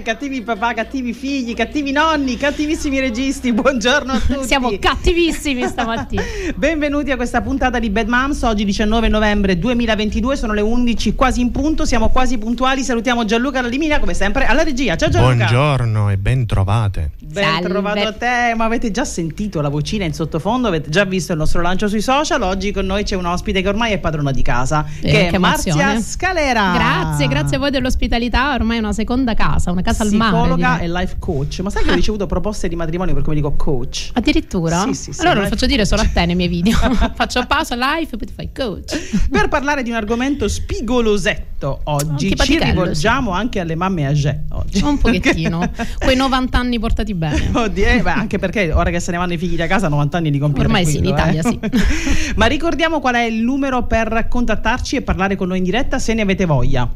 mamme, cattivi papà, cattivi figli, cattivi nonni, cattivissimi registi. Buongiorno a tutti. Siamo cattivissimi stamattina. Benvenuti a questa puntata di Bad Moms. Oggi 19 novembre 2022, sono le 11 quasi in punto, siamo quasi puntuali. Salutiamo Gianluca Lalimina come sempre alla regia. Ciao Gianluca. Buongiorno e ben trovate. Ben Salve. trovato a te, ma avete già sentito la vocina in sottofondo, avete già visto il nostro lancio sui social. Oggi con noi c'è un ospite che ormai è padrona di casa, Eh, che è che Marzia. Scalera. Grazie, grazie a voi dell'ospitalità. Ormai è una seconda casa, una casa al mare. Psicologa e life coach. Ma sai che ho ricevuto proposte di matrimonio per mi dico coach? Addirittura? Sì, sì, sì, allora lo life- faccio dire solo a te nei miei video. faccio pausa live e poi ti fai coach. Per parlare di un argomento spigolosetto oggi, ci rivolgiamo anche alle mamme age oggi. Un pochettino. Quei 90 anni portati bene. Oddio, eh, beh, anche perché ora che se ne vanno i figli da casa 90 anni di compiere Ormai sì, in quello, Italia eh. sì. Ma ricordiamo qual è il numero per contattarci e parlare con noi in diretta se ne avete voglia.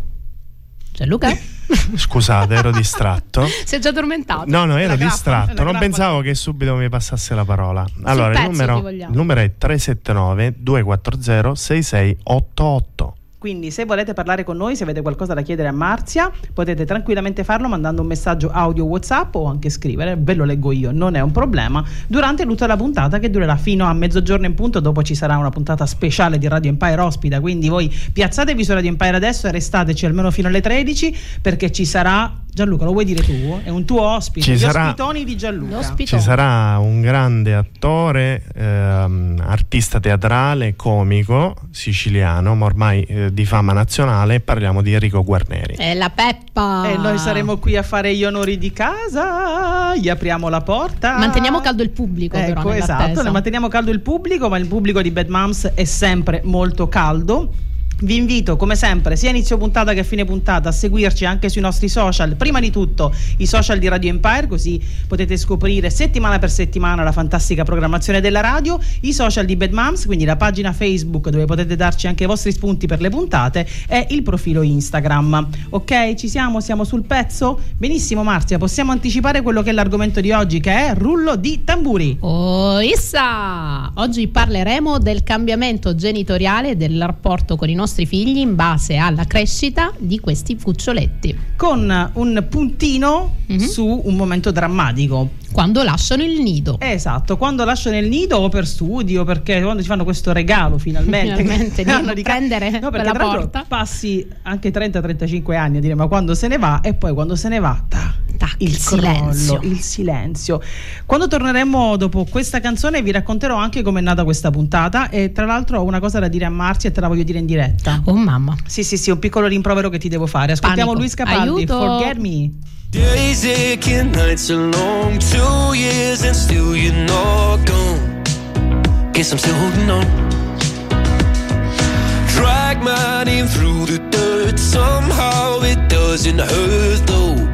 Cioè, Luca? Scusate, ero distratto. Si è già addormentato. No, no, ero grappa, distratto. Non pensavo che subito mi passasse la parola. Allora, il numero, il numero è 379 240 6688. Quindi se volete parlare con noi, se avete qualcosa da chiedere a Marzia, potete tranquillamente farlo mandando un messaggio audio WhatsApp o anche scrivere, ve lo leggo io, non è un problema, durante tutta la puntata che durerà fino a mezzogiorno in punto, dopo ci sarà una puntata speciale di Radio Empire ospita, quindi voi piazzatevi su Radio Empire adesso e restateci almeno fino alle 13 perché ci sarà Gianluca, lo vuoi dire tu? È un tuo ospite, Ci gli sarà- ospitoni di Gianluca. Ci sarà un grande attore, ehm, artista teatrale, comico, siciliano, ma ormai eh, di fama nazionale. Parliamo di Enrico Guarneri. È la Peppa. E noi saremo qui a fare gli onori di casa, gli apriamo la porta. Manteniamo caldo il pubblico, però, Ecco, nell'attesa. esatto, manteniamo caldo il pubblico, ma il pubblico di Bad Moms è sempre molto caldo. Vi invito come sempre sia inizio puntata che fine puntata a seguirci anche sui nostri social, prima di tutto i social di Radio Empire così potete scoprire settimana per settimana la fantastica programmazione della radio, i social di Bad Moms, quindi la pagina Facebook dove potete darci anche i vostri spunti per le puntate e il profilo Instagram. Ok, ci siamo, siamo sul pezzo? Benissimo Marzia, possiamo anticipare quello che è l'argomento di oggi che è rullo di tamburi. Oh, issa! Oggi parleremo del cambiamento genitoriale del rapporto con i nostri figli in base alla crescita di questi cuccioletti, con un puntino Mhm. su un momento drammatico. quando lasciano il nido. Esatto, quando lasciano il nido o per studio, perché quando ci fanno questo regalo finalmente, Finalmente, che di hanno ca- prendere no, perché porta. passi anche 30-35 anni a dire ma quando se ne va e poi quando se ne va ta, Tac, il, il crollo, silenzio. il silenzio. Quando torneremo dopo questa canzone vi racconterò anche com'è nata questa puntata e tra l'altro ho una cosa da dire a Marzia e te la voglio dire in diretta. Oh mamma. Sì, sì, sì, un piccolo rimprovero che ti devo fare. Ascoltiamo Panico. Luis Capaldi, Aiuto. Forget Me. Days aching, nights are long, two years and still you're not gone. Guess I'm still holding on. Drag my name through the dirt, somehow it doesn't hurt though.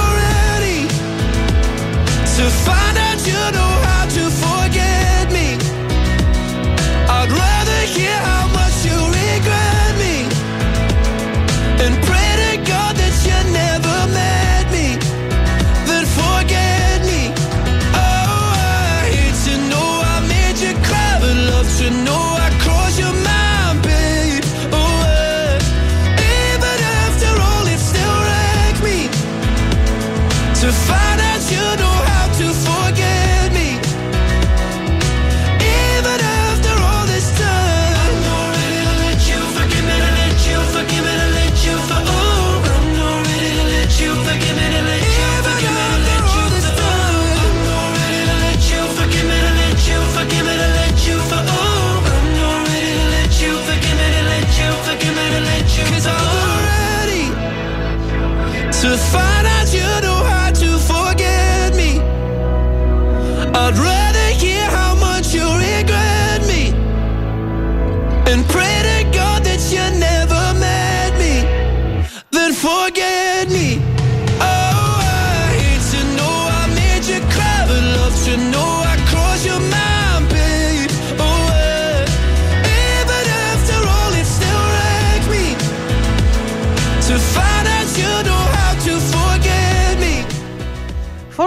to find out you know how to forget me. I'd rather hear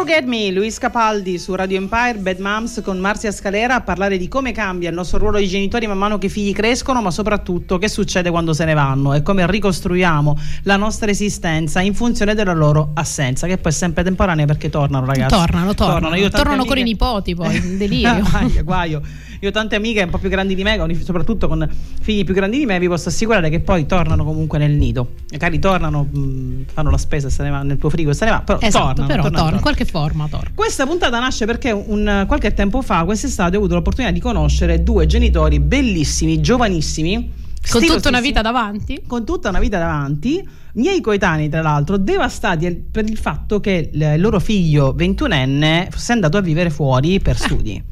Forget Me, Luis Capaldi su Radio Empire, Bad Moms con Marzia Scalera a parlare di come cambia il nostro ruolo di genitori man mano che i figli crescono, ma soprattutto che succede quando se ne vanno e come ricostruiamo la nostra esistenza in funzione della loro assenza, che poi è sempre temporanea perché tornano ragazzi. Tornano, tornano. Io tante Tornano con i amiche- nipoti poi, in delirio. guaio, guaio. Io ho tante amiche un po' più grandi di me, soprattutto con figli più grandi di me, vi posso assicurare che poi tornano comunque nel nido. Magari tornano, mh, fanno la spesa, se ne va nel tuo frigo e se ne va, però esatto, tornano. però tornano, tornano. qualche forma torna. Questa puntata nasce perché un, qualche tempo fa, quest'estate, ho avuto l'opportunità di conoscere due genitori bellissimi, giovanissimi. Con tutta una vita davanti. con tutta una vita davanti, miei coetanei tra l'altro, devastati per il fatto che il loro figlio ventunenne fosse andato a vivere fuori per studi.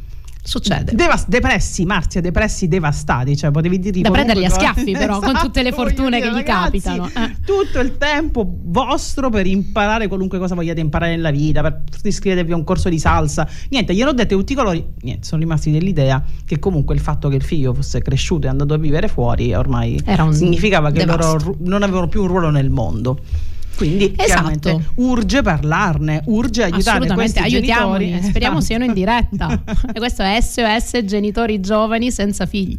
Succede. Devas- depressi, Marzia, depressi devastati, cioè potevi dirgli Da prenderli a schiaffi, però, con tutte le fortune dire, che gli ragazzi, capitano. Eh. Tutto il tempo vostro per imparare qualunque cosa vogliate imparare nella vita, per iscrivervi a un corso di salsa. Niente, glielo ho detto tutti i colori. Niente, sono rimasti dell'idea che comunque il fatto che il figlio fosse cresciuto e andato a vivere fuori ormai significava che loro non avevano più un ruolo nel mondo. Quindi Esatto. urge parlarne, urge aiutare questi aiutiamoli. genitori. Speriamo Esatto. siano in diretta. e questo è SOS genitori giovani senza figli.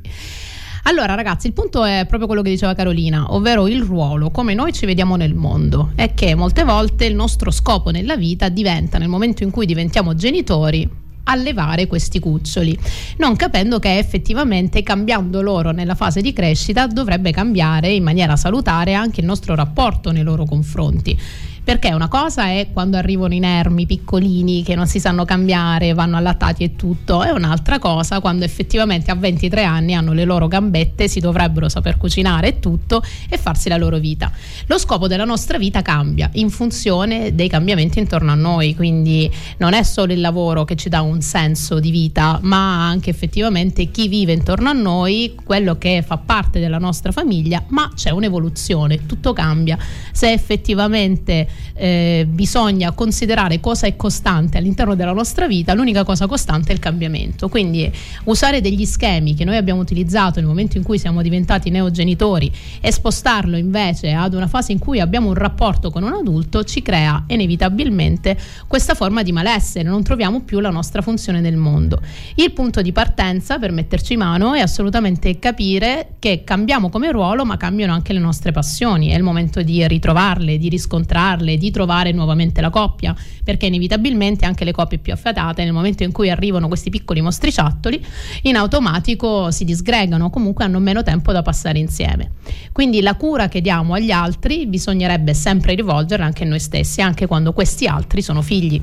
Allora ragazzi, il punto è proprio quello che diceva Carolina, ovvero il ruolo, come noi ci vediamo nel mondo. È che molte volte il nostro scopo nella vita diventa, nel momento in cui diventiamo genitori, allevare questi cuccioli, non capendo che effettivamente cambiando loro nella fase di crescita dovrebbe cambiare in maniera salutare anche il nostro rapporto nei loro confronti. Perché una cosa è quando arrivano inermi, piccolini, che non si sanno cambiare, vanno allattati e tutto, e un'altra cosa quando effettivamente a 23 anni hanno le loro gambette, si dovrebbero saper cucinare e tutto e farsi la loro vita. Lo scopo della nostra vita cambia in funzione dei cambiamenti intorno a noi, quindi non è solo il lavoro che ci dà un senso di vita, ma anche effettivamente chi vive intorno a noi, quello che fa parte della nostra famiglia, ma c'è un'evoluzione, tutto cambia. Se effettivamente eh, bisogna considerare cosa è costante all'interno della nostra vita, l'unica cosa costante è il cambiamento. Quindi usare degli schemi che noi abbiamo utilizzato nel momento in cui siamo diventati neogenitori e spostarlo invece ad una fase in cui abbiamo un rapporto con un adulto ci crea inevitabilmente questa forma di malessere, non troviamo più la nostra funzione nel mondo. Il punto di partenza per metterci mano è assolutamente capire che cambiamo come ruolo, ma cambiano anche le nostre passioni. È il momento di ritrovarle, di riscontrarle, di trovare nuovamente la coppia, perché inevitabilmente anche le coppie più affatate, nel momento in cui arrivano questi piccoli mostriciattoli, in automatico si disgregano, comunque hanno meno tempo da passare insieme. Quindi la cura che diamo agli altri bisognerebbe sempre rivolgerla anche a noi stessi, anche quando questi altri sono figli.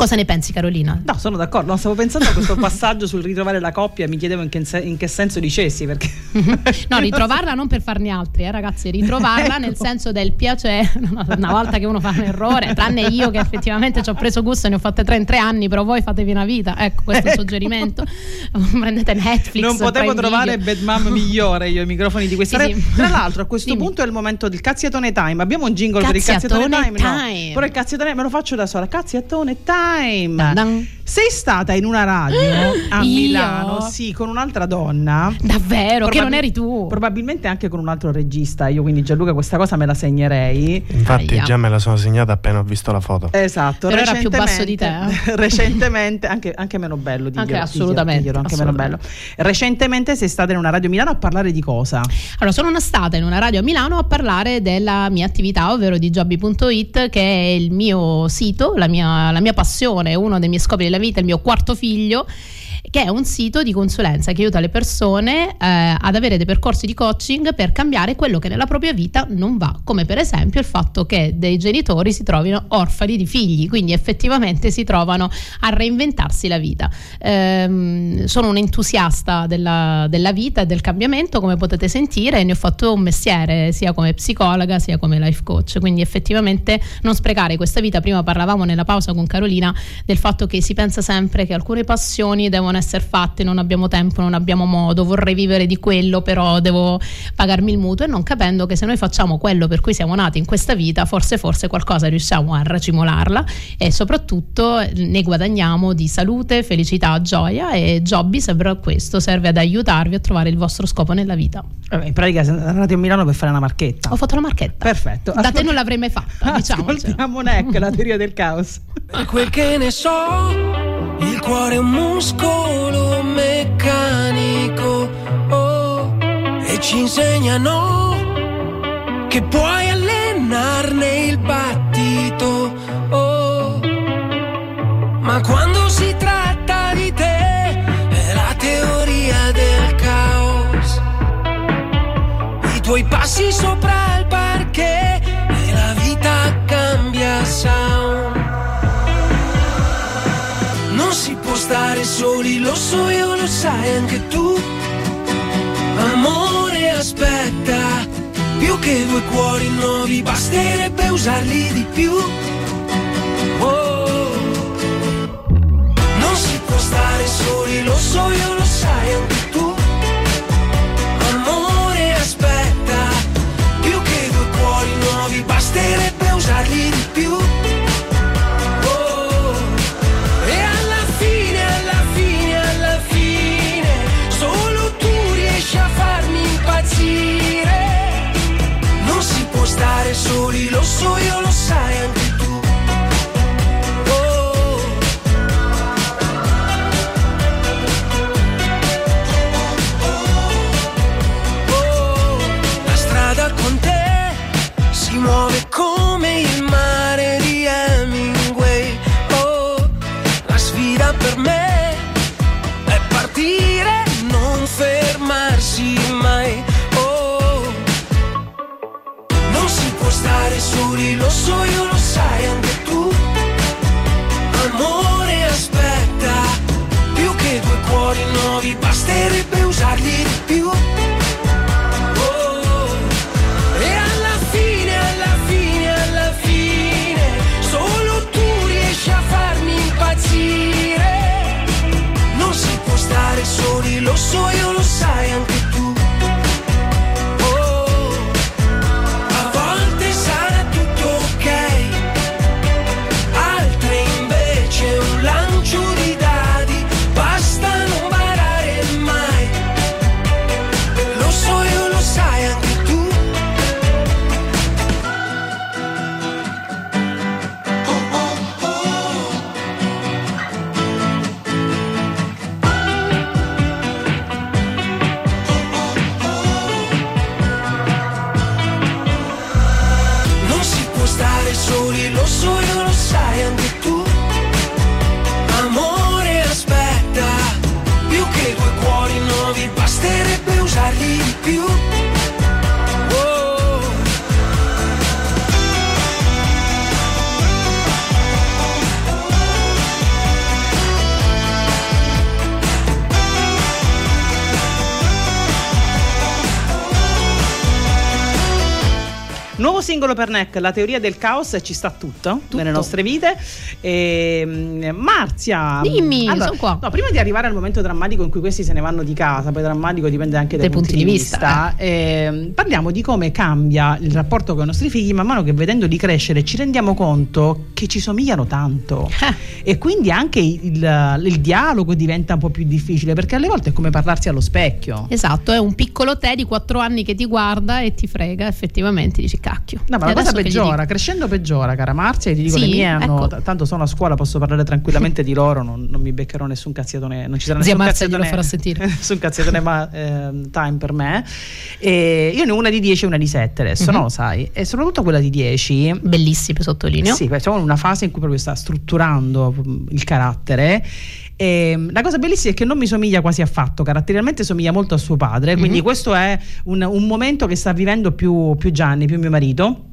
Cosa ne pensi Carolina? No, sono d'accordo. Non stavo pensando a questo passaggio sul ritrovare la coppia, mi chiedevo in che, se- in che senso dicessi. Perché No, ritrovarla non per farne altri, eh, ragazzi, ritrovarla Ecco. nel senso del piacere. Una volta che uno fa un errore, tranne io che effettivamente ci ho preso gusto e ne ho fatte 33 anni, però voi fatevi una vita. Ecco, questo è il suggerimento. Prendete Netflix. non potevo trovare Video. Bad Mom migliore io i microfoni di questa Sì, sì. Tra l'altro, a questo Dimmi. punto è il momento del cazziatone time. Abbiamo un jingle per il Cazziatone cazziatone time. No, time. però il cazziatone me lo faccio da sola. Cazziatone time. time. Ng Sei stata in una radio a Io? Milano, sì, con un'altra donna. Davvero, che non Probabil- eri tu. Probabilmente anche con un altro regista. Io quindi Gianluca questa cosa me la segnerei. Infatti Aia. già me la sono segnata appena ho visto la foto. Esatto, Però era più basso di te, recentemente- recentemente, anche, anche meno bello di Anche assolutamente, anche meno bello. assolutamente. Recentemente sei stata in una radio Milano a parlare di cosa? Allora, sono stata in una radio a Milano a parlare della mia attività, ovvero di Jobby.it, che è il mio sito, la mia, la mia passione, uno dei miei scopi della vita, il mio quarto figlio che è un sito di consulenza che aiuta le persone eh, ad avere dei percorsi di coaching per cambiare quello che nella propria vita non va, come per esempio il fatto che dei genitori si trovino orfani di figli, quindi effettivamente si trovano a reinventarsi la vita. Ehm, sono un entusiasta della, della vita e del cambiamento, come potete sentire, e ne ho fatto un mestiere sia come psicologa sia come life coach, quindi effettivamente non sprecare questa vita. Prima parlavamo nella pausa con Carolina del fatto che si pensa sempre che alcune passioni devono essere fatte, non abbiamo tempo, non abbiamo modo, vorrei vivere di quello, però devo pagarmi il mutuo e non capendo che se noi facciamo quello per cui siamo nati in questa vita, forse forse qualcosa riusciamo a racimolarla e soprattutto ne guadagniamo di salute, felicità, gioia e Jobby serve a questo, serve ad aiutarvi a trovare il vostro scopo nella vita. In pratica siete andati a Milano per fare una marchetta. Ho fatto la marchetta. Perfetto. Da te non l'avrei mai fatta, diciamo. Ascoltiamo Neck, la teoria del caos. Ma quel che ne so, il cuore è un muscolo meccanico. Oh, e ci insegnano che puoi allenarne il battito. Oh, ma quando si tratta di te, è la teoria del caos. I tuoi passi sopra si può stare soli, lo so io, lo sai anche tu. Amore, aspetta, più che due cuori nuovi, basterebbe usarli di più. Oh. Non si può stare soli, lo so io, lo sai anche tu. Amore, aspetta, più che due cuori nuovi, basterebbe usarli di più. Stare soli, lo so io, lo sai anche singolo per Neck, la teoria del caos ci sta tutto, nelle nostre vite. E, mm, Marzia, Dimmi, son qua. no, prima di arrivare al momento drammatico in cui questi se ne vanno di casa, poi drammatico dipende anche dai, Dai punti di vista, ehm, parliamo di come cambia il rapporto con i nostri figli man mano che vedendoli crescere ci rendiamo conto che ci somigliano tanto e quindi anche il, il dialogo diventa un po' più difficile perché alle volte è come parlarsi allo specchio. Esatto, è un piccolo te di quattro anni che ti guarda e ti frega, effettivamente dici cacchio. No, ma la cosa peggiora, crescendo peggiora, cara Marzia, e ti dico Sì, le mie hanno, ecco. tanto sono a scuola, posso parlare tranquillamente di loro, non, non mi beccherò nessun cazziatone, non ci sarà Zia nessun Marzia cazziatone, farà sentire. nessun cazziatone ma, ehm, time per me. E io ne ho una di 10 e una di 7 adesso, Mhm. no lo sai, e soprattutto quella di 10 Bellissime, sottolineo. sì, perché siamo in una fase in cui proprio sta strutturando mm, il carattere. E mm, la cosa bellissima è che non mi somiglia quasi affatto, caratterialmente somiglia molto a suo padre, quindi Mhm. questo è un, un momento che sta vivendo più, più Gianni, più mio marito.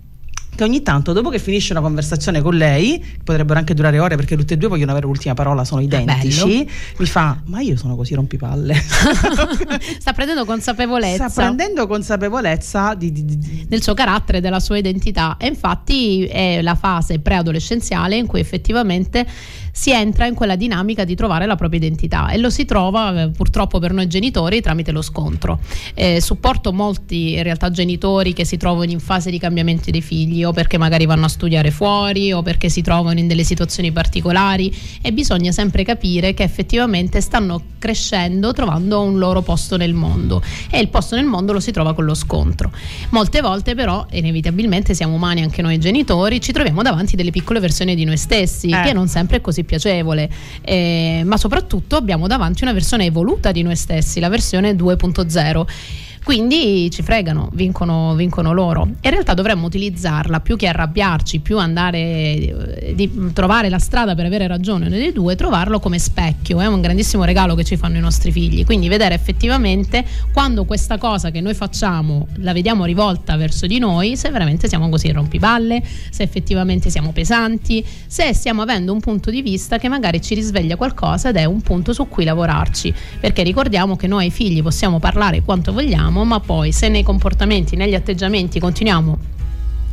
Che ogni tanto dopo che finisce una conversazione con lei, potrebbero anche durare ore perché tutte e due vogliono avere l'ultima parola, sono identici, bello. mi fa "Ma io sono così rompipalle". Sta prendendo consapevolezza. Sta prendendo consapevolezza di, di- di- del suo carattere, della sua identità e infatti è la fase preadolescenziale in cui effettivamente si entra in quella dinamica di trovare la propria identità e lo si trova eh, purtroppo per noi genitori tramite lo scontro. Eh, supporto molti in realtà genitori che si trovano in fase di cambiamento dei figli o perché magari vanno a studiare fuori o perché si trovano in delle situazioni particolari e bisogna sempre capire che effettivamente stanno crescendo trovando un loro posto nel mondo e il posto nel mondo lo si trova con lo scontro. Molte volte però, inevitabilmente siamo umani anche noi genitori, ci troviamo davanti delle piccole versioni di noi stessi, Eh. che non sempre è così piacevole, Eh, ma soprattutto abbiamo davanti una versione evoluta di noi stessi, la versione 2.0. Quindi ci fregano, vincono, vincono loro. In realtà dovremmo utilizzarla più che arrabbiarci, più andare eh, di trovare la strada per avere ragione noi dei due, trovarlo come specchio. È un grandissimo regalo che ci fanno i nostri figli. Quindi vedere effettivamente quando questa cosa che noi facciamo la vediamo rivolta verso di noi, se veramente siamo così rompiballe, se effettivamente siamo pesanti, se stiamo avendo un punto di vista che magari ci risveglia qualcosa ed è un punto su cui lavorarci. Perché ricordiamo che noi figli possiamo parlare quanto vogliamo, ma poi se nei comportamenti, negli atteggiamenti continuiamo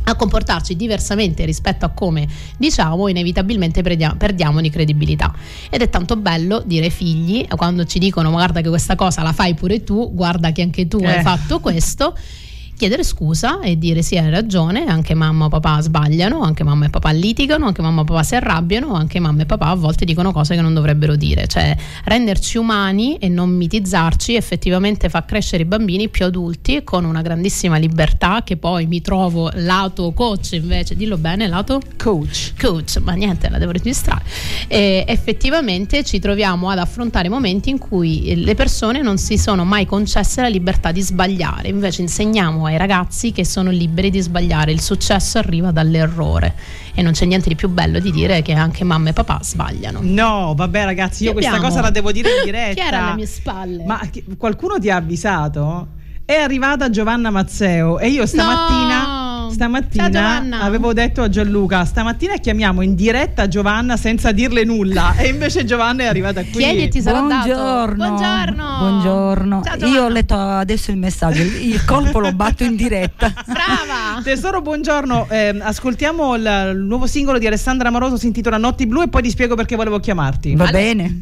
a comportarci diversamente rispetto a come diciamo, inevitabilmente perdia- perdiamo di credibilità. Ed è tanto bello dire figli, quando ci dicono guarda che questa cosa la fai pure tu, guarda che anche tu hai Eh. fatto questo, chiedere scusa e dire sì hai ragione, anche mamma o papà sbagliano, anche mamma e papà litigano, anche mamma e papà si arrabbiano, anche mamma e papà a volte dicono cose che non dovrebbero dire, cioè renderci umani e non mitizzarci effettivamente fa crescere i bambini più adulti con una grandissima libertà che poi mi trovo lato coach invece, dillo bene, lato coach. coach, ma niente, la devo registrare. E effettivamente ci troviamo ad affrontare momenti in cui le persone non si sono mai concesse la libertà di sbagliare, invece insegniamo ai ragazzi che sono liberi di sbagliare, il successo arriva dall'errore e non c'è niente di più bello di dire che anche mamma e papà sbagliano. No, vabbè ragazzi, io questa abbiamo? cosa la devo dire in diretta. Chi era alle mie spalle? Ma qualcuno ti ha avvisato? È arrivata Giovanna Mazzeo e io stamattina, No! Stamattina avevo detto a Gianluca, stamattina chiamiamo in diretta Giovanna senza dirle nulla e invece Giovanna è arrivata qui. Chiedi e ti sarà. Buongiorno. Buongiorno. Buongiorno. Ciao, Io ho letto adesso il messaggio, il il colpo lo batto in diretta. Brava! Tesoro, buongiorno. Eh, ascoltiamo il, il nuovo singolo di Alessandra Amoroso, si intitola Notti Blu e poi ti spiego perché volevo chiamarti. Va Ale- bene.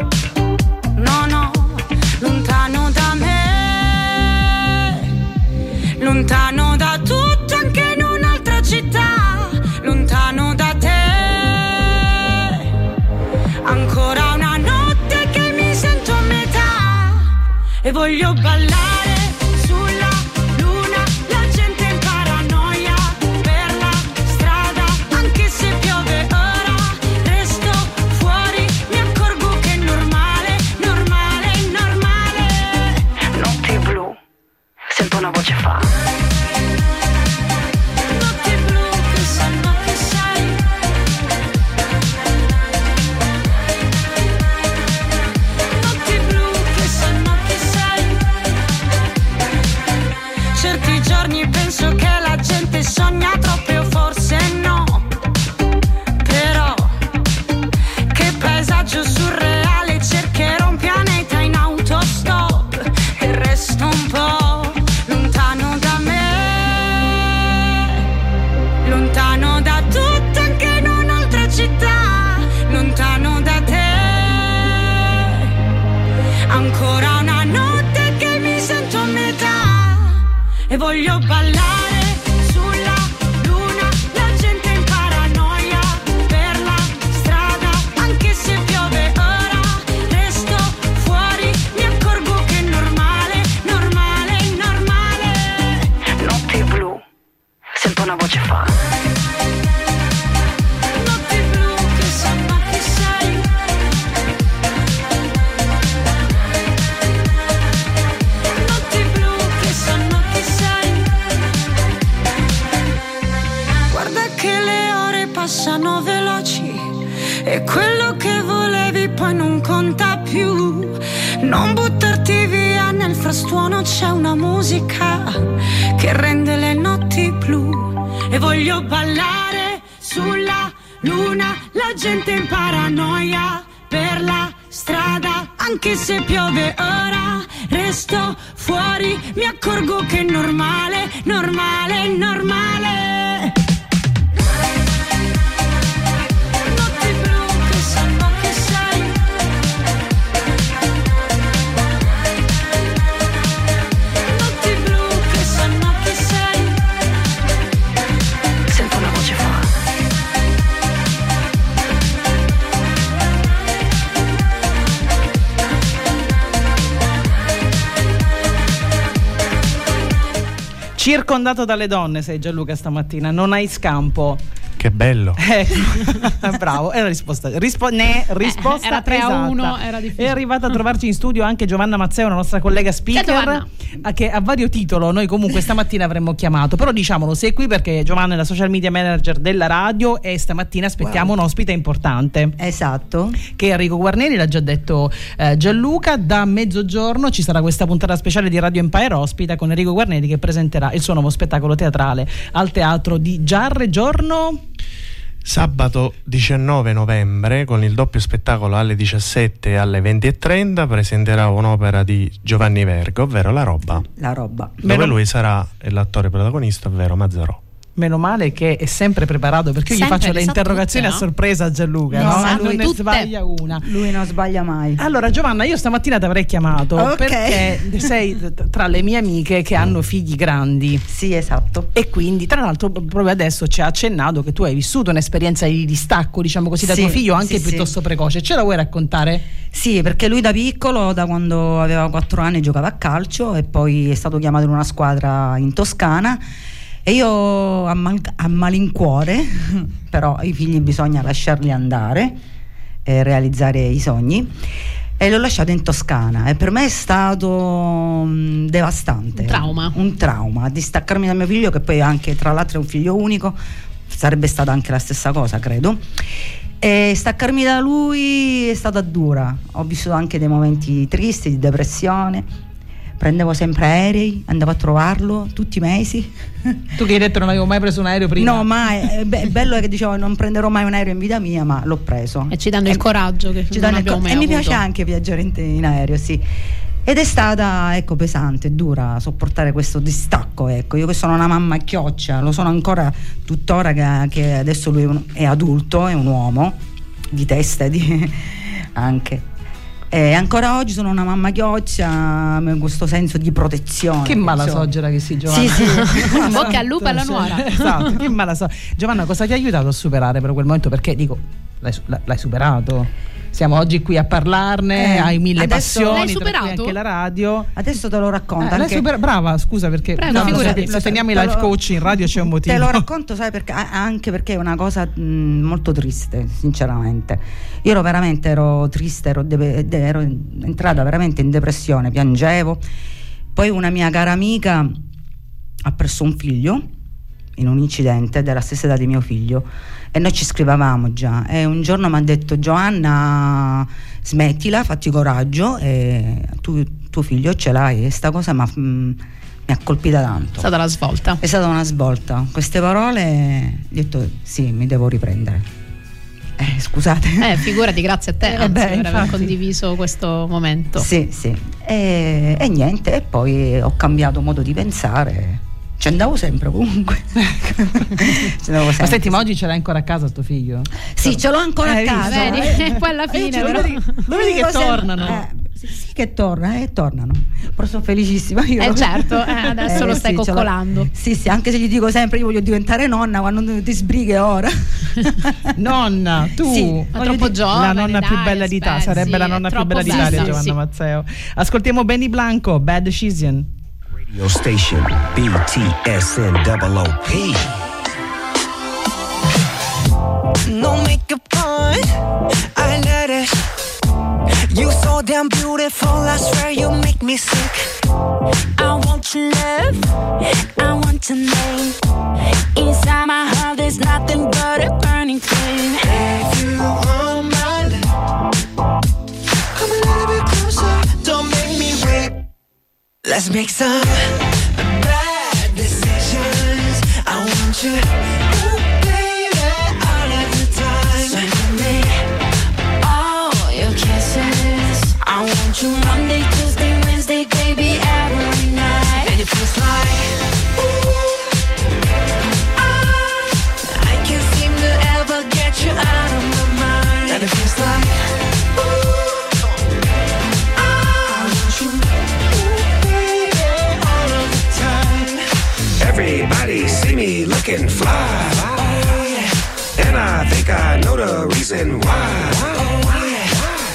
E voglio ballare musica che rende le notti blu. E voglio ballare sulla luna, la gente in paranoia per la strada, anche se piove ora, resto fuori, mi accorgo che è normale, normale, normale. Circondato dalle donne sei Gianluca stamattina, non hai scampo. Che bello. Ecco, bravo, è la risposta. Rispo- ne, risposta era 3 a esatta. 1, era difficile. È arrivata a trovarci in studio anche Giovanna Mazzeo, la nostra collega speaker, a che a vario titolo noi comunque stamattina avremmo chiamato. Però diciamolo, sei qui perché Giovanna è la social media manager della radio e stamattina aspettiamo un ospite importante. Esatto. Che è Enrico Guarneri, l'ha già detto eh, Gianluca. Da mezzogiorno ci sarà questa puntata speciale di Radio Empire ospita con Enrico Guarneri che presenterà il suo nuovo spettacolo teatrale al teatro di Giarre. Giorno. Sabato 19 novembre, con il doppio spettacolo alle 17 e alle 20.30, presenterà un'opera di Giovanni Verga, ovvero La Roba, La roba. dove Meno- lui sarà l'attore protagonista, ovvero Mazzarò. Meno male che è sempre preparato perché io gli Sempre, faccio le interrogazioni tutte, a no? sorpresa a Gianluca, No, no? sa non ne sbaglia una. Lui non sbaglia mai. Allora Giovanna, io stamattina ti avrei chiamato Ok. perché sei tra le mie amiche che hanno figli grandi Sì, esatto. e quindi tra l'altro proprio adesso ci ha accennato che tu hai vissuto un'esperienza di distacco, diciamo così, da Sì, tuo figlio anche sì, piuttosto sì. precoce. Ce la vuoi raccontare? Sì, perché lui da piccolo, da quando aveva 4 anni, giocava a calcio e poi è stato chiamato in una squadra in Toscana. E io a, mal- a malincuore, però i figli bisogna lasciarli andare e realizzare i sogni. E l'ho lasciato in Toscana e per me è stato mm, devastante. Un trauma. Un trauma. Distaccarmi da mio figlio, che poi anche tra l'altro è un figlio unico, sarebbe stata anche la stessa cosa, credo. E staccarmi da lui è stata dura. Ho vissuto anche dei momenti tristi, di depressione. Prendevo sempre aerei, andavo a trovarlo tutti i mesi. Tu che hai detto non avevo mai preso un aereo prima. No, mai. Eh, beh, il bello è che dicevo non prenderò mai un aereo in vita mia, ma l'ho preso. E ci danno il E- coraggio che ci danno il abbiamo co- mai E mi avuto. piace anche viaggiare in, in aereo, sì. Ed è stata, ecco, pesante, dura sopportare questo distacco, ecco. Io che sono una mamma chioccia, lo sono ancora tuttora che, che adesso lui è, un- è adulto, è un uomo di testa e di anche. E ancora oggi sono una mamma chioccia, con questo senso di protezione. Che mala insomma. sogera che si Giovanna. Sì, sì. Bocca al lupo alla nuora. Esatto, che mala so- Giovanna, cosa ti ha aiutato a superare per quel momento? Perché dico, l'hai, l'hai superato. Siamo oggi qui a parlarne, Eh, hai mille adesso- passioni, superato? anche la radio. Adesso te lo racconto. Eh, super- brava, scusa perché Prego, no, figurati. se, se teniamo i life lo- coach in radio c'è un motivo. Te lo racconto, sai, perché, anche perché è una cosa mh, molto triste, sinceramente. Io ero veramente ero triste, ero, de- ero entrata veramente in depressione, piangevo. Poi una mia cara amica ha perso un figlio in un incidente della stessa età di mio figlio e noi ci scrivavamo già e un giorno mi ha detto Giovanna smettila, fatti coraggio e tu, tuo figlio ce l'hai e sta cosa m'ha- mh, mi ha colpita tanto. È stata la svolta. È stata una svolta. Queste parole ho detto sì, mi devo riprendere. Eh, scusate. Eh, figurati, grazie a te Eh, anzi, beh, per aver infatti. condiviso questo momento. Sì, sì. E, e niente, e poi ho cambiato modo di pensare. Ci andavo sempre comunque. Andavo Ma sempre. senti, ma oggi ce l'hai ancora a casa sto figlio? Sì, ce l'ho ancora Eh, a casa. vedi? Eh, Poi alla eh, fine, lo però. vedi- Lo vedi che sempre- tornano? eh, sì, sì che torna, eh, tornano. Però sono felicissima. Io Eh, certo, eh, adesso lo stai sì, coccolando. Sì, sì, anche se gli dico sempre io voglio diventare nonna quando ti sbrighe ora. Nonna, tu Sì, troppo dire- giovane. la nonna più dai, bella d'Italia, aspetti, sarebbe la nonna più bella d'Italia, Giovanna sì. Mazzeo. Ascoltiamo Benny Blanco, Bad Decision. Radio station BTSN OOP. No makeup on, I let it. You so damn beautiful, I swear you make me sick. I want your love, I want your name. Inside my heart, there's nothing but a burning flame. If you want Let's make some bad decisions. I want you. I want you Monday, Tuesday, Wednesday, baby, every night. And it feels like looking fly. And I think I know the reason why.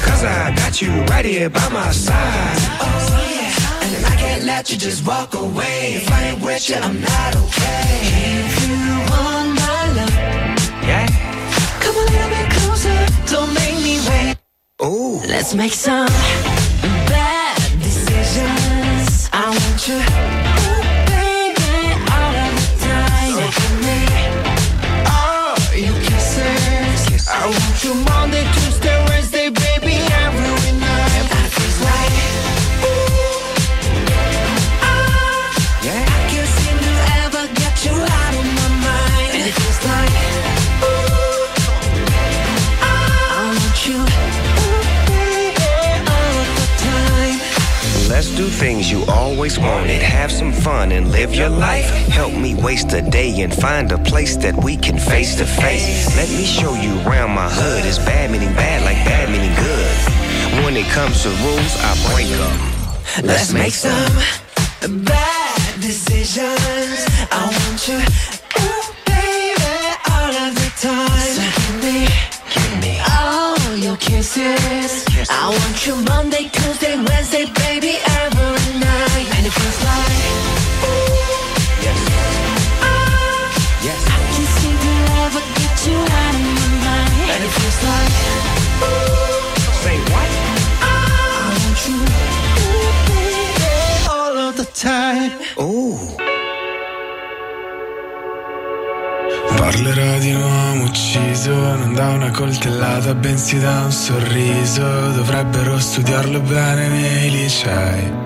Cause I got you right here by my side. And I can't let you just walk away. If I ain't with you, I'm not okay. If you want my love, Yeah? come a little bit closer. Don't make me wait. Ooh. Let's make some bad decisions. I want you, to Monday do things you always wanted. Have some fun and live your life. Help me waste a day and find a place that we can face to face. Let me show you around my hood. It's bad meaning bad, like bad meaning good. When it comes to rules, I break them. Let's make some bad decisions. I want you, ooh, baby, all of the time. Give me, give me all your kisses. I want you Monday, Tuesday, Wednesday, baby, Parlerò di un uomo ucciso, non da una coltellata, bensì da un sorriso. Dovrebbero studiarlo bene nei licei,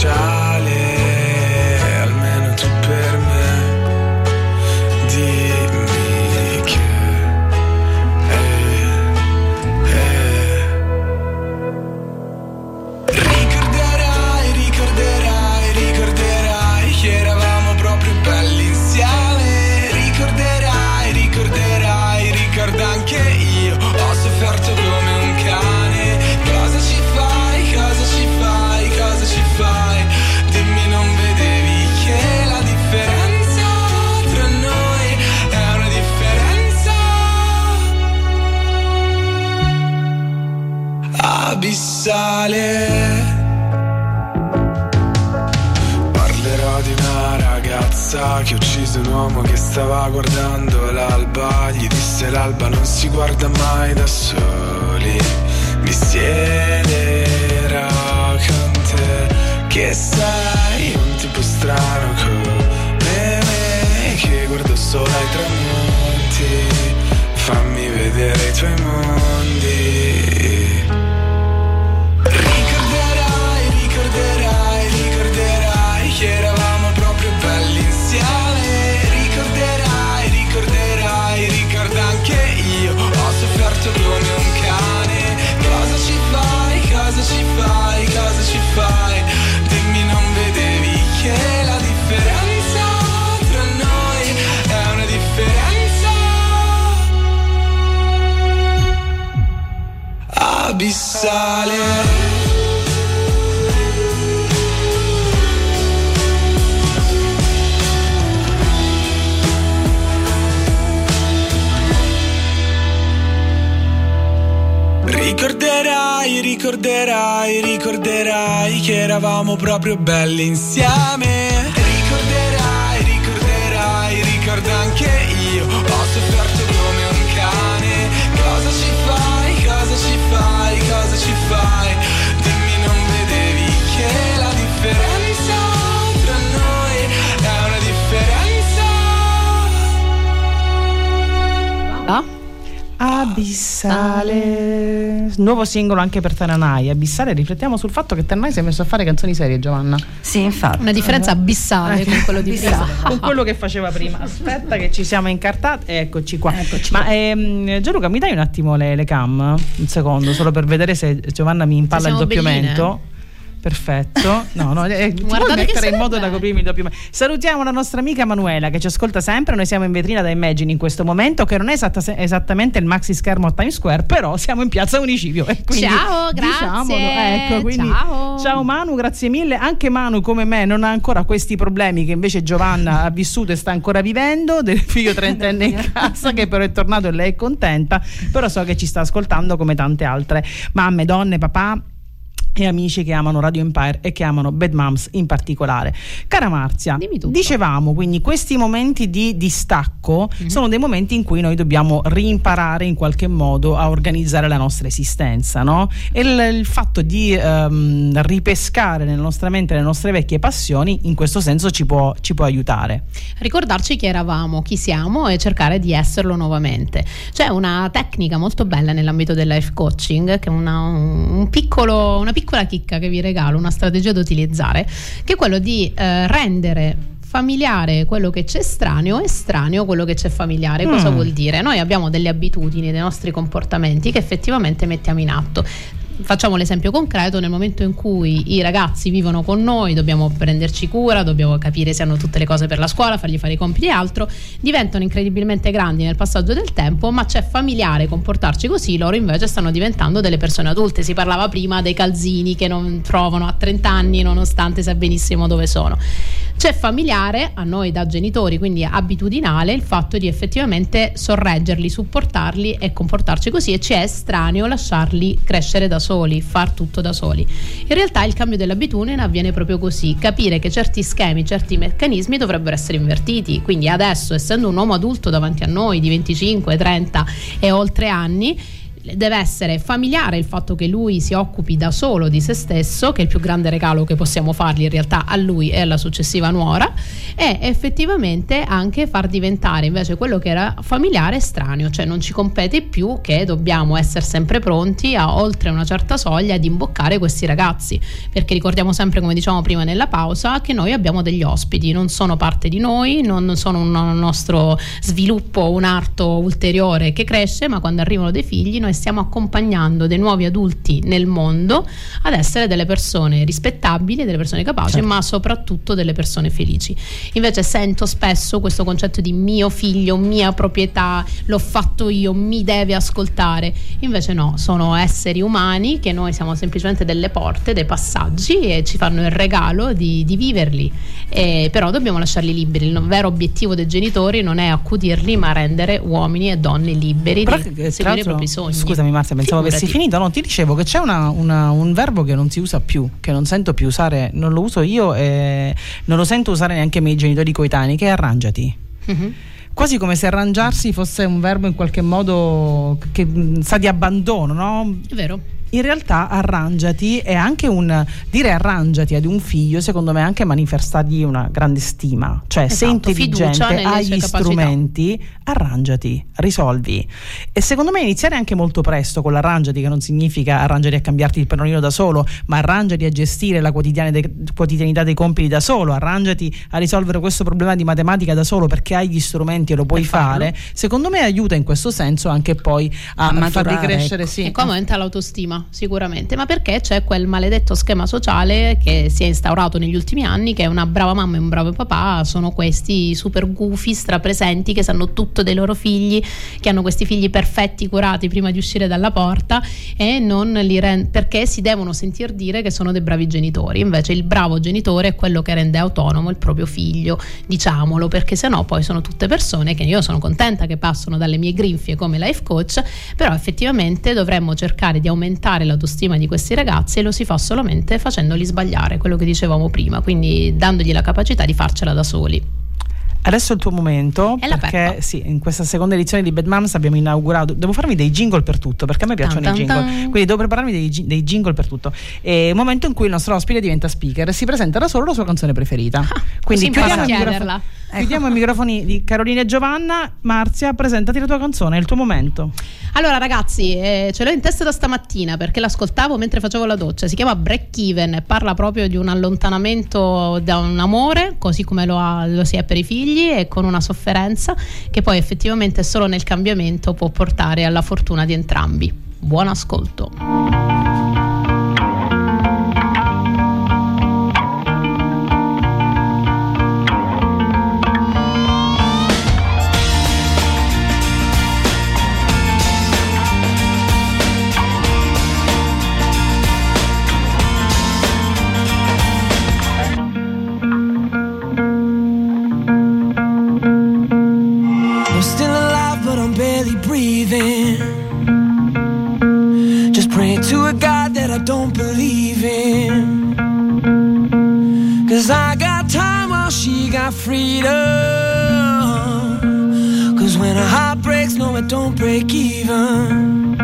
child uccise un uomo che stava guardando l'alba. Gli disse l'alba non si guarda mai da soli. Mi siederò con te, che sei un tipo strano come me, che guardo solo ai tramonti. Fammi vedere i tuoi mondi. sale. Ricorderai, ricorderai, ricorderai che eravamo proprio belli insieme. Abissale. Nuovo singolo anche per Tananai. Abissale, riflettiamo sul fatto che Tananai si è messo a fare canzoni serie, Giovanna. Sì, infatti. Una differenza abissale con quello di prima. con quello che faceva prima. Aspetta, che ci siamo incartati. Eccoci qua. Eccoci Ma qua. ehm, Gianluca, mi dai un attimo le, le cam? Un secondo, solo per vedere se Giovanna mi impalla il doppiamento. Perfetto, no, no, eh, ti Guardate che mettere in modo da coprirmi il doppiamento. Salutiamo la nostra amica Manuela che ci ascolta sempre. Noi siamo in vetrina da Immagine in questo momento, che non è esatta- esattamente il maxi schermo a Times Square, però siamo in piazza Unicipio. e quindi Ciao, grazie. diciamolo, ecco, quindi, Ciao. ciao Manu, grazie mille. Anche Manu, come me, non ha ancora questi problemi che invece Giovanna ha vissuto e sta ancora vivendo, del figlio trentenne in casa che però è tornato e lei è contenta, però so che ci sta ascoltando come tante altre mamme, donne, papà e amici che amano Radio Empire e che amano Bad Moms in particolare. Cara Marzia, dicevamo quindi questi momenti di distacco Mhm. sono dei momenti in cui noi dobbiamo rimparare in qualche modo a organizzare la nostra esistenza, no? E il, il fatto di ehm, ripescare nella nostra mente le nostre vecchie passioni in questo senso ci può, ci può aiutare. ricordarci chi eravamo, chi siamo e cercare di esserlo nuovamente. C'è una tecnica molto bella nell'ambito del life coaching, che è una, un piccolo, una piccola chicca che vi regalo, una strategia da utilizzare, che è quello di eh, rendere familiare quello che c'è estraneo, estraneo quello che c'è familiare. Cosa Mm. vuol dire? Noi abbiamo delle abitudini, dei nostri comportamenti che effettivamente mettiamo in atto. Facciamo l'esempio concreto, nel momento in cui i ragazzi vivono con noi, dobbiamo prenderci cura, dobbiamo capire se hanno tutte le cose per la scuola, fargli fare i compiti e altro, diventano incredibilmente grandi nel passaggio del tempo, ma c'è familiare comportarci così, loro invece stanno diventando delle persone adulte. Si parlava prima dei calzini che non trovano a 30 anni nonostante sa benissimo dove sono. C'è familiare a noi da genitori, quindi abitudinale, il fatto di effettivamente sorreggerli, supportarli e comportarci così e ci è estraneo lasciarli crescere da soli, far tutto da soli. In realtà il cambio dell'abitudine avviene proprio così, capire che certi schemi, certi meccanismi dovrebbero essere invertiti, quindi adesso essendo un uomo adulto davanti a noi di 25, 30 e oltre anni, deve essere familiare il fatto che lui si occupi da solo di se stesso, che è il più grande regalo che possiamo fargli in realtà a lui e alla successiva nuora, e effettivamente anche far diventare invece quello che era familiare estraneo, cioè non ci compete più che dobbiamo essere sempre pronti a oltre una certa soglia ad imboccare questi ragazzi, perché ricordiamo sempre come diciamo prima nella pausa che noi abbiamo degli ospiti, non sono parte di noi, non sono un nostro sviluppo, un arto ulteriore che cresce, ma quando arrivano dei figli noi stiamo accompagnando dei nuovi adulti nel mondo ad essere delle persone rispettabili, delle persone capaci, ma soprattutto delle persone felici. Invece sento spesso questo concetto di mio figlio, mia proprietà, l'ho fatto io, mi deve ascoltare. Invece no, sono esseri umani che noi siamo semplicemente delle porte, dei passaggi e ci fanno il regalo di, di viverli. Eh, però dobbiamo lasciarli liberi. Il vero obiettivo dei genitori non è accudirli, ma rendere uomini e donne liberi Però, di seguire i propri sogni. Scusami Marzia, pensavo avessi finito. No, ti dicevo che c'è una- una- un verbo che non si usa più, che non sento più usare, non lo uso io e non lo sento usare neanche i miei genitori coetanei, che è arrangiati. Mhm. Quasi come se arrangiarsi fosse un verbo in qualche modo che sa di abbandono, no? È vero. In realtà arrangiati è anche un dire arrangiati ad un figlio, secondo me è anche manifestargli una grande stima. Cioè, sei Esatto, fiducia intelligente, hai gli capacità. strumenti, arrangiati, risolvi. E secondo me iniziare anche molto presto con l'arrangiati, che non significa arrangiati a cambiarti il pannolino da solo, ma arrangiati a gestire la quotidiana de- quotidianità dei compiti da solo, arrangiati a risolvere questo problema di matematica da solo perché hai gli strumenti e lo puoi fare. Secondo me aiuta in questo senso anche poi a, A farli maturare, crescere. ecco. Sì. E qua aumenta l'autostima, sicuramente, ma perché c'è quel maledetto schema sociale che si è instaurato negli ultimi anni, che una brava mamma e un bravo papà sono questi super gufi, strapresenti, che sanno tutto dei loro figli, che hanno questi figli perfetti, curati prima di uscire dalla porta e non li ren- perché si devono sentir dire che sono dei bravi genitori. Invece il bravo genitore è quello che rende autonomo il proprio figlio, diciamolo, perché sennò poi sono tutte persone che io sono contenta che passano dalle mie grinfie come life coach, però effettivamente dovremmo cercare di aumentare aumentare l'autostima di questi ragazzi e lo si fa solamente facendoli sbagliare, quello che dicevamo prima, quindi dandogli la capacità di farcela da soli. Adesso è il tuo momento È la perché sì, in questa seconda edizione di Bad Moms abbiamo inaugurato. Devo farmi dei jingle per tutto perché a me piacciono Tan, i jingle. tan. Quindi devo prepararmi dei, dei jingle per tutto. È un momento in cui il nostro ospite diventa speaker e si presenta da solo la sua canzone preferita. Quindi così impara chiudiamo, a i chiederla. microfoni, chiudiamo i microfoni di Carolina e Giovanna. Marzia, presentati la tua canzone, è il tuo momento. Allora ragazzi, eh, ce l'ho in testa da stamattina perché l'ascoltavo mentre facevo la doccia, si chiama Break Even e parla proprio di un allontanamento da un amore, così come lo, ha- lo si è per i figli e con una sofferenza che poi effettivamente solo nel cambiamento può portare alla fortuna di entrambi. Buon ascolto. Freedom. Cause when a heart breaks, no, it don't break even.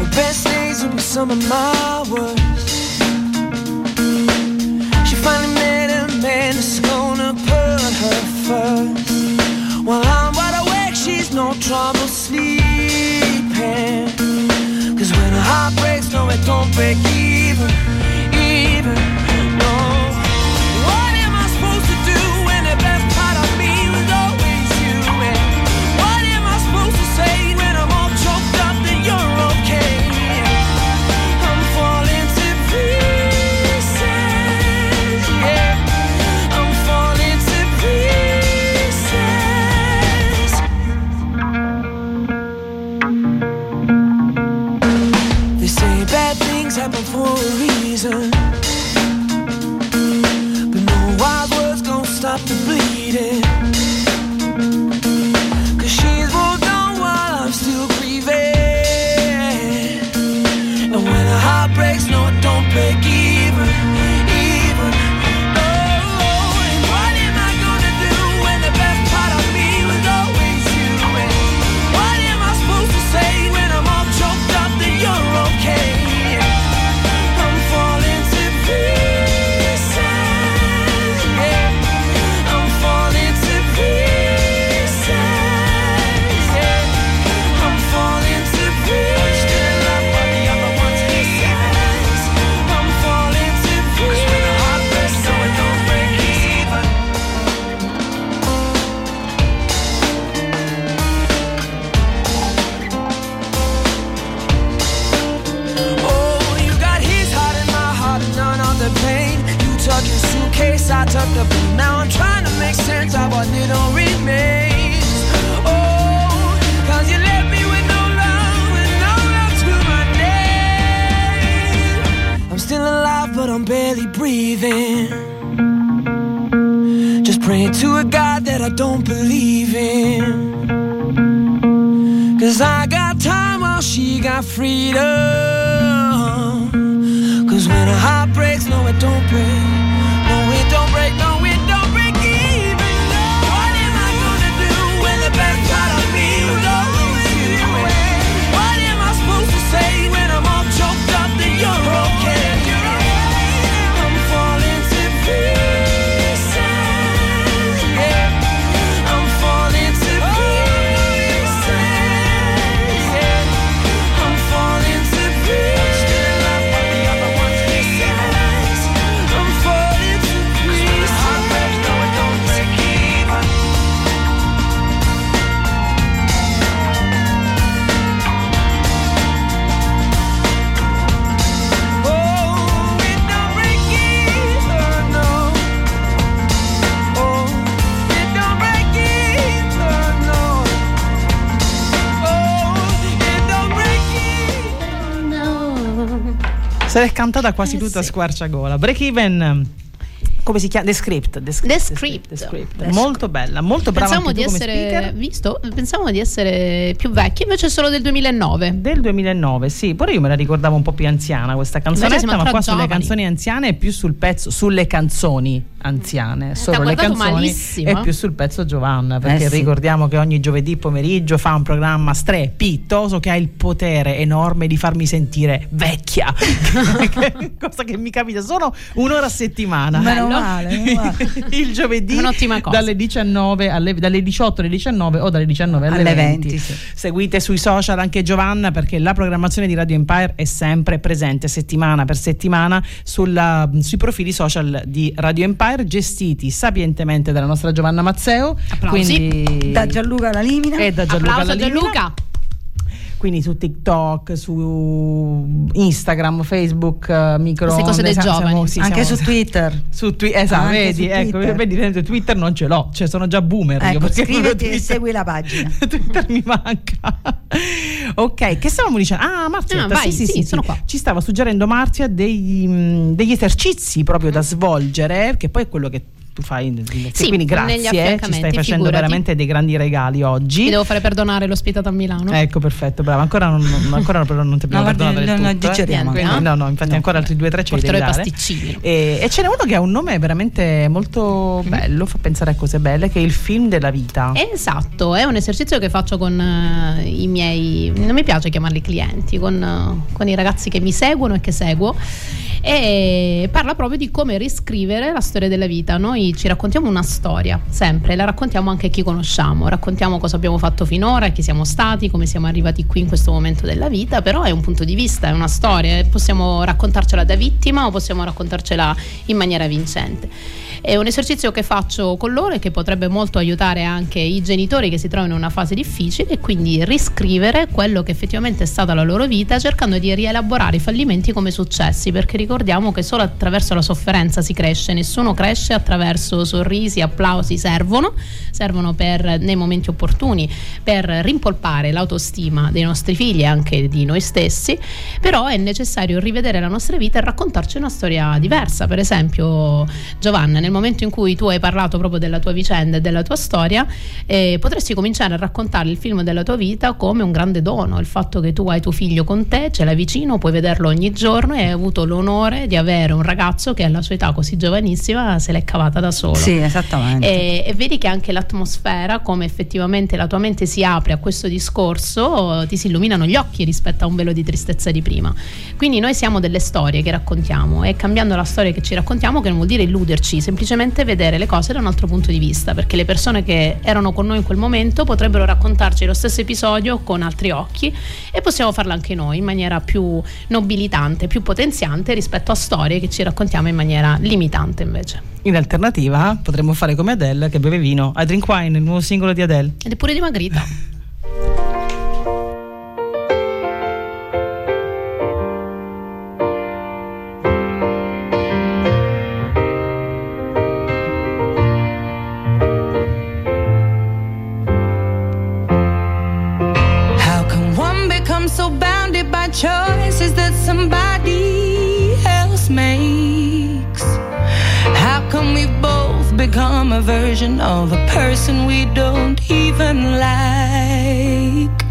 The best days will be some of my worst. She finally met a man that's gonna put her first. While I'm wide awake, she's no trouble sleeping. Cause when her heart breaks, no, it don't break even, Now I'm trying to make sense of what little remains. Oh, cause you left me with no love and no love to my name. I'm still alive, but I'm barely breathing. Just praying to a God that I don't believe in. Cause I got time while she got freedom. Cause when a heart breaks, no, it don't break. Se l'è cantata quasi Eh, tutta sì. squarciagola. Break even. Come si chiama? The Script. The Script. The The Script. The Script. The Molto bella, molto brava Pensavamo anche di essere visto, pensavamo di essere più vecchi, invece è solo del 2009. Del 2009, sì, pure io me la ricordavo un po' più anziana questa canzonetta, ma qua sulle giovani. canzoni anziane è più sul pezzo, sulle canzoni anziane, solo le canzoni malissimo, eh. più sul pezzo Giovanna, perché Eh sì. ricordiamo che ogni giovedì pomeriggio fa un programma strepitoso che ha il potere enorme di farmi sentire vecchia, cosa che mi capita solo un'ora a settimana. Meno Bello. Meno male. il giovedì È un'ottima cosa. dalle 19 alle, dalle 18 alle 19 o dalle 19 alle, Alle 20. 20, sì. Seguite sui social anche Giovanna perché la programmazione di Radio Empire è sempre presente settimana per settimana sulla- sui profili social di Radio Empire gestiti sapientemente dalla nostra Giovanna Mazzeo. Applausi. Quindi, Da Gianluca Lamina. e da Gianluca Applauso a Lallimina. Gianluca. Quindi su TikTok, su Instagram, Facebook, eh, micro Queste cose dei giovani. sì, Anche siamo- su Twitter. su Twi- esatto, Anche vedi, su ecco, Twitter. vedi, vedi, Twitter non ce l'ho, cioè sono già boomer. io, Ecco, perché scriviti e segui la pagina. Twitter mi manca. ok, che stavamo dicendo? Ah, Marzia, Ah, vai, sì, sì, sì, sì, sono qua. Ci stava suggerendo Marzia degli, mh, degli esercizi proprio da svolgere, che poi è quello che tu fai. Sì, quindi grazie, ci stai facendo figurati. veramente dei grandi regali oggi. Mi devo fare perdonare l'ospitata a Milano. Ecco, perfetto, brava. Ancora non, non- ancora non ti abbiamo No, perdonato del tutto. eh. no, no, infatti ancora altri due o tre ce li devi dare. pasticcini. E, e ce n'è uno che ha un nome veramente molto bello, fa pensare a cose belle, che è il film della vita. Esatto, è un esercizio che faccio con eh, i miei, non mi piace chiamarli clienti, con, eh, con i ragazzi che mi seguono e che seguo e parla proprio di come riscrivere la storia della vita. Noi ci raccontiamo una storia, sempre, la raccontiamo anche a chi conosciamo, raccontiamo cosa abbiamo fatto finora, chi siamo stati, come siamo arrivati qui in questo momento della vita, però è un punto di vista, è una storia, possiamo raccontarcela da vittima o possiamo raccontarcela in maniera vincente. È un esercizio che faccio con loro e che potrebbe molto aiutare anche i genitori che si trovano in una fase difficile e quindi riscrivere quello che effettivamente è stata la loro vita cercando di rielaborare i fallimenti come successi perché ricordiamo che solo attraverso la sofferenza si cresce, nessuno cresce attraverso sorrisi, applausi, servono, servono per nei momenti opportuni per rimpolpare l'autostima dei nostri figli e anche di noi stessi, però è necessario rivedere la nostra vita e raccontarci una storia diversa. Per esempio, Giovanna, nel momento in cui tu hai parlato proprio della tua vicenda e della tua storia, eh, potresti cominciare a raccontare il film della tua vita come un grande dono, il fatto che tu hai tuo figlio con te, ce l'hai vicino, puoi vederlo ogni giorno e hai avuto l'onore di avere un ragazzo che alla sua età così giovanissima se l'è cavata da solo. Sì, esattamente. E, e vedi che anche l'atmosfera, come effettivamente la tua mente si apre a questo discorso, ti si illuminano gli occhi rispetto a un velo di tristezza di prima. Quindi noi siamo delle storie che raccontiamo e cambiando la storia che ci raccontiamo, che non vuol dire illuderci, semplicemente vedere le cose da un altro punto di vista, perché le persone che erano con noi in quel momento potrebbero raccontarci lo stesso episodio con altri occhi e possiamo farlo anche noi in maniera più nobilitante, più potenziante rispetto a storie che ci raccontiamo in maniera limitante invece. In alternativa potremmo fare come Adele che beve vino. I Drink Wine, il nuovo singolo di Adele. Ed è pure dimagrita. a version of a person we don't even like?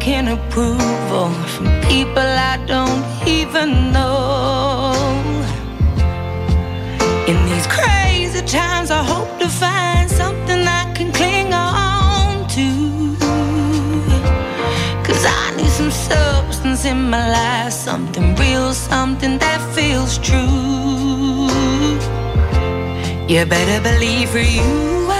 seeking approval from people I don't even know. In these crazy times, I hope to find something I can cling on to. Cause I need some substance in my life, something real, something that feels true. You better believe for you.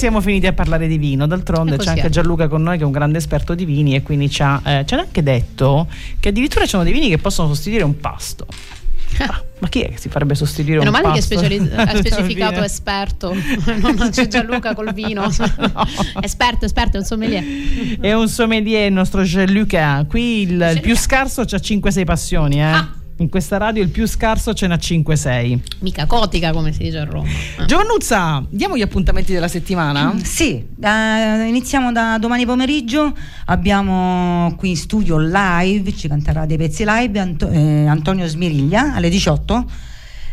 Siamo finiti a parlare di vino, d'altronde E c'è anche è. Gianluca con noi che è un grande esperto di vini e quindi ci ha, eh, ci ha anche detto che addirittura ci sono dei vini che possono sostituire un pasto. Ah, ma chi è che si farebbe sostituire Meno un male che pasto? speciali- ha specificato esperto, non c'è Gianluca col vino. Esperto, esperto, è un sommelier. È un sommelier il nostro Gianluca. Qui il, il più scarso c'ha 5-6 passioni, eh. Ah. In questa radio il più scarso ce n'ha 5-6. Mica cotica, come si dice a Roma. Eh. Giovannuzza, diamo gli appuntamenti della settimana? Sì, eh, iniziamo da domani pomeriggio, abbiamo qui in studio live, ci canterà dei pezzi live Anto- eh, Antonio Smiriglia alle 18.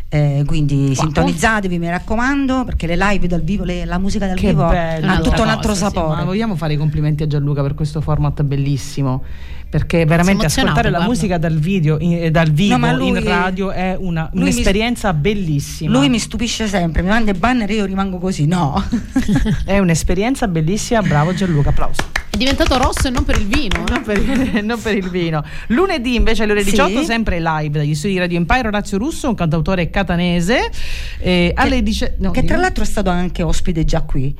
eh, quindi sintonizzatevi, mi raccomando, perché le live dal vivo, le- la musica dal Che vivo bello. ha tutto un altro cosa, sì, sapore. Ma vogliamo fare i complimenti a Gianluca per questo format bellissimo. Perché veramente ascoltare la emozionato, musica dal, video, in- eh, dal vivo No, lui- in radio è una- lui mi- un'esperienza bellissima. Lui mi stupisce sempre, mi manda i banner e io rimango così. No, È un'esperienza bellissima. Bravo Gianluca, applauso. È diventato rosso e non per il vino. eh. Non per, il, non per il vino. Lunedì invece alle ore Sì. 18, sempre live dagli studi di Radio Empire, Orazio Russo, un cantautore catanese. eh, alle dice- no, che tra l'altro è stato anche ospite già qui.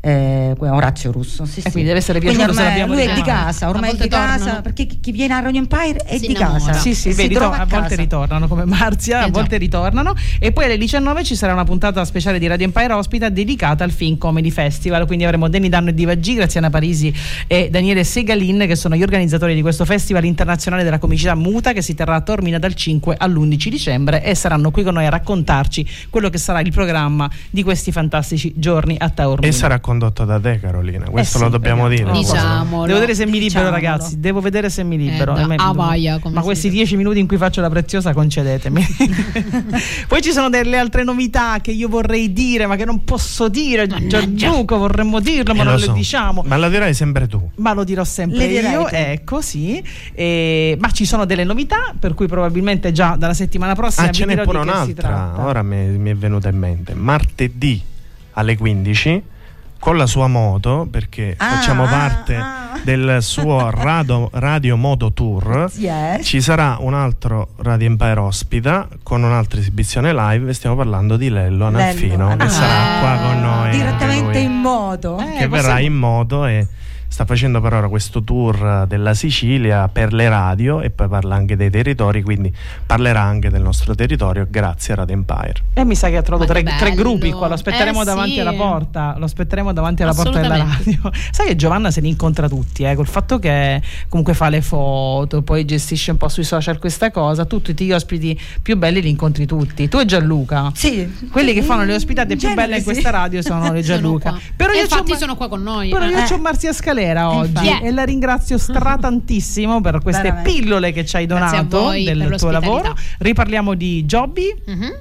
Eh, Orazio Russo, sì, sì. quindi deve essere Quindi piaciuto se lui è di casa, A ormai è di casa, tornano. perché chi viene a Radio Empire è Si di innamora. casa. Sì, sì, si vedi, to- a, a volte casa. ritornano come Marzia, Eh a già. volte ritornano. E poi alle 19 ci sarà una puntata speciale di Radio Empire Ospita dedicata al Film Comedy Festival. Quindi avremo Danny Danno e Diva G, Graziana Parisi e Daniele Segalin, che sono gli organizzatori di questo Festival internazionale della comicità muta che si terrà a Tormina dal 5 all'11 dicembre e saranno qui con noi a raccontarci quello che sarà il programma di questi fantastici giorni a Taormina. E sarà condotto da te, Carolina. Questo Eh sì, lo dobbiamo eh, dire. no, Diciamolo. Devo vedere se mi libero, Diciamolo. ragazzi. Devo vedere se mi libero. Eh, da- vaia, come Ma questi dieci minuti in cui faccio la preziosa, concedetemi. Poi ci sono delle altre novità che io vorrei dire, ma che non posso dire. Gianluca, vorremmo dirlo, ma Eh, non lo le so. diciamo. Ma lo dirai sempre tu. Ma lo dirò sempre Le io, tu. ecco sì. E- ma ci sono delle novità, per cui probabilmente già dalla settimana prossima Ah, ce n'è pure un'altra. Ora mi, mi è venuta in mente. Martedì alle 15 con la sua moto, perché Ah, facciamo ah, parte ah. del suo radio, radio Moto Tour. Yes. Ci sarà un altro Radio Empire ospita con un'altra esibizione live. Stiamo parlando di Lello Analfino, Lello. che Ah. sarà qua con noi. anche Direttamente in moto. Eh, che verrà possiamo- in moto e sta facendo per ora questo tour della Sicilia per le radio e poi parla anche dei territori, quindi parlerà anche del nostro territorio grazie a Radio Empire. E mi sa che ha trovato tre, tre gruppi qua, lo aspetteremo Eh, davanti sì. alla porta, lo aspetteremo davanti alla porta della radio. Sai che Giovanna se li incontra tutti, eh, col fatto che comunque fa le foto, poi gestisce un po' sui social questa cosa, tu tutti gli ospiti più belli li incontri tutti. Tu e Gianluca. Sì. Quelli che fanno le ospitate più belle in questa radio sono le Gianluca. Sono. Però E io infatti sono qua con noi. Però io Eh. c'ho Marzia Scalera oggi Infatti. e la ringrazio stratantissimo per queste Veramente. pillole che ci hai donato del tuo lavoro. Riparliamo di Jobby. Mhm.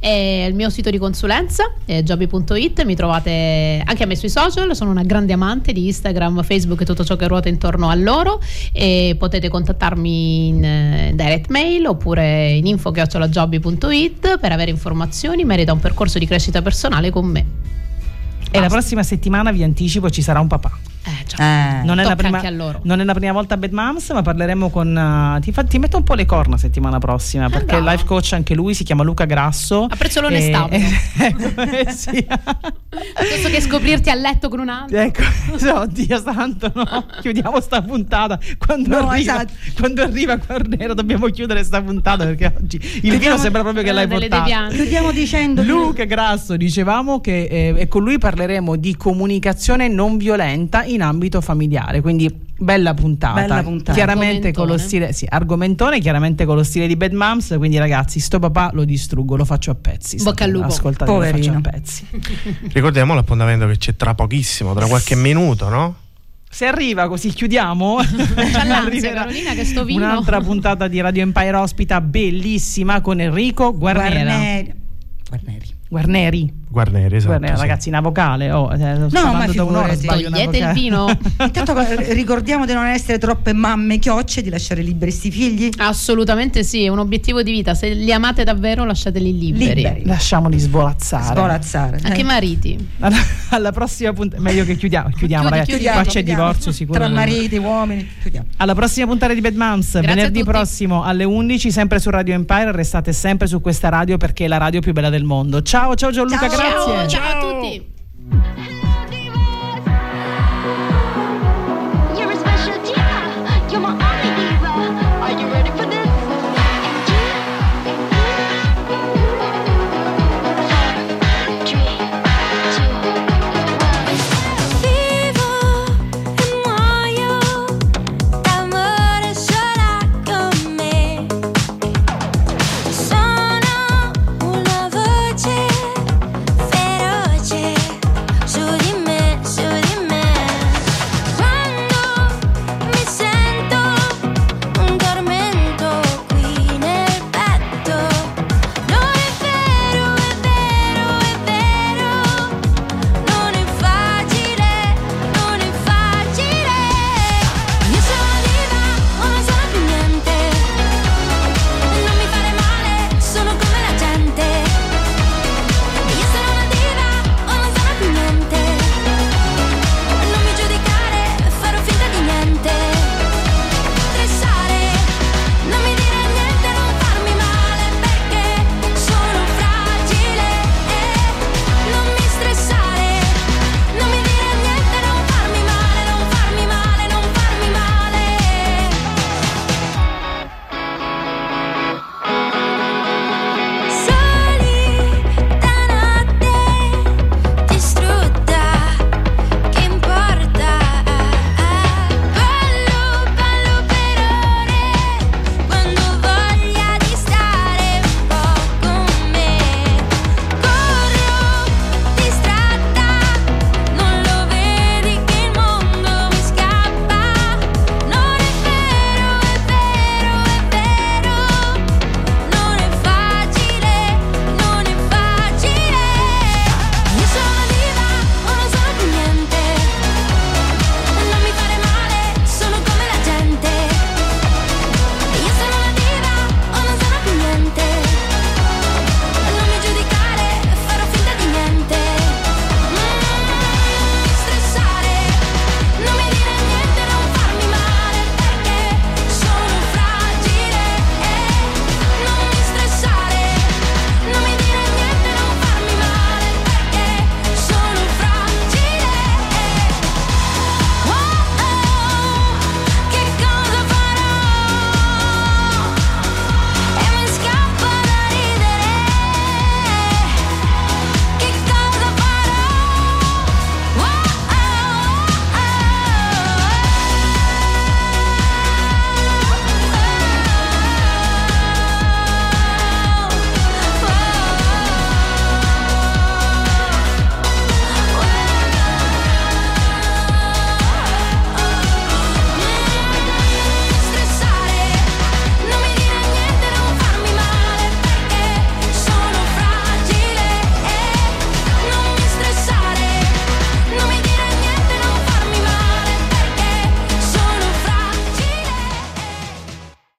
E il mio sito di consulenza è jobby.it, mi trovate anche a me sui social, sono una grande amante di Instagram, Facebook e tutto ciò che ruota intorno a loro e potete contattarmi in eh, direct mail oppure in info.jobby.it per avere informazioni in merito a un percorso di crescita personale con me. E la Basta. prossima settimana vi anticipo ci sarà un papà. Eh. Eh. Non è, prima, anche a loro. non è la prima volta a Bad Moms, ma parleremo con. uh, ti, fa- ti metto un po' le corna settimana prossima. Perché il life coach anche lui si chiama Luca Grasso. A Prezzolone e- eh, sì. Piuttosto che scoprirti a letto con un altro. Ecco, oddio santo, no. Chiudiamo sta puntata. Quando, No, arriva, esatto. quando arriva Cornero dobbiamo chiudere sta puntata perché oggi il vino sembra proprio che Eh, l'hai portato. Chiudiamo dicendo Luca Grasso, dicevamo che eh, e con lui parleremo di comunicazione non violenta in ambito familiare, quindi bella puntata. Bella puntata. Chiaramente con lo stile, sì, argomentone, chiaramente con lo stile di Bad Moms, quindi ragazzi, sto papà lo distruggo, lo faccio a pezzi. Bocca al lupo. Ascoltate, lo faccio a Poverino. pezzi. Ricordiamo l'appuntamento che c'è tra pochissimo, tra qualche minuto, no? Se arriva così chiudiamo. Carolina, che sto vino. Un'altra puntata di Radio Empire ospita bellissima con Enrico Guarnera. Guarneri. Guarneri. Guarneri. Guarneri, esatto. Guarnera, sì. ragazzi, una vocale. Oh, eh, No, ma figurati. Togliete il vino. Intanto ricordiamo di non essere troppe mamme chiocce, di lasciare liberi sti figli. Assolutamente sì, è un obiettivo di vita. Se li amate davvero, lasciateli liberi. Liberi. Lasciamoli svolazzare. Svolazzare. Anche i eh. mariti. Alla, alla prossima puntata, meglio che chiudiamo, chiudiamo Chiudi, ragazzi. Qua c'è chiudiamo. divorzio sicuro. Tra mariti, uomini. Chiudiamo. Alla prossima puntata di Bad Moms, Grazie venerdì prossimo alle 11, sempre su Radio Empire. Restate sempre su questa radio perché è la radio più bella del mondo. Ciao, ciao Gianluca, Ciao. Grazie. Ciao, ciao a tutti.